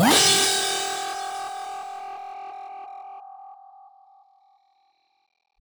What?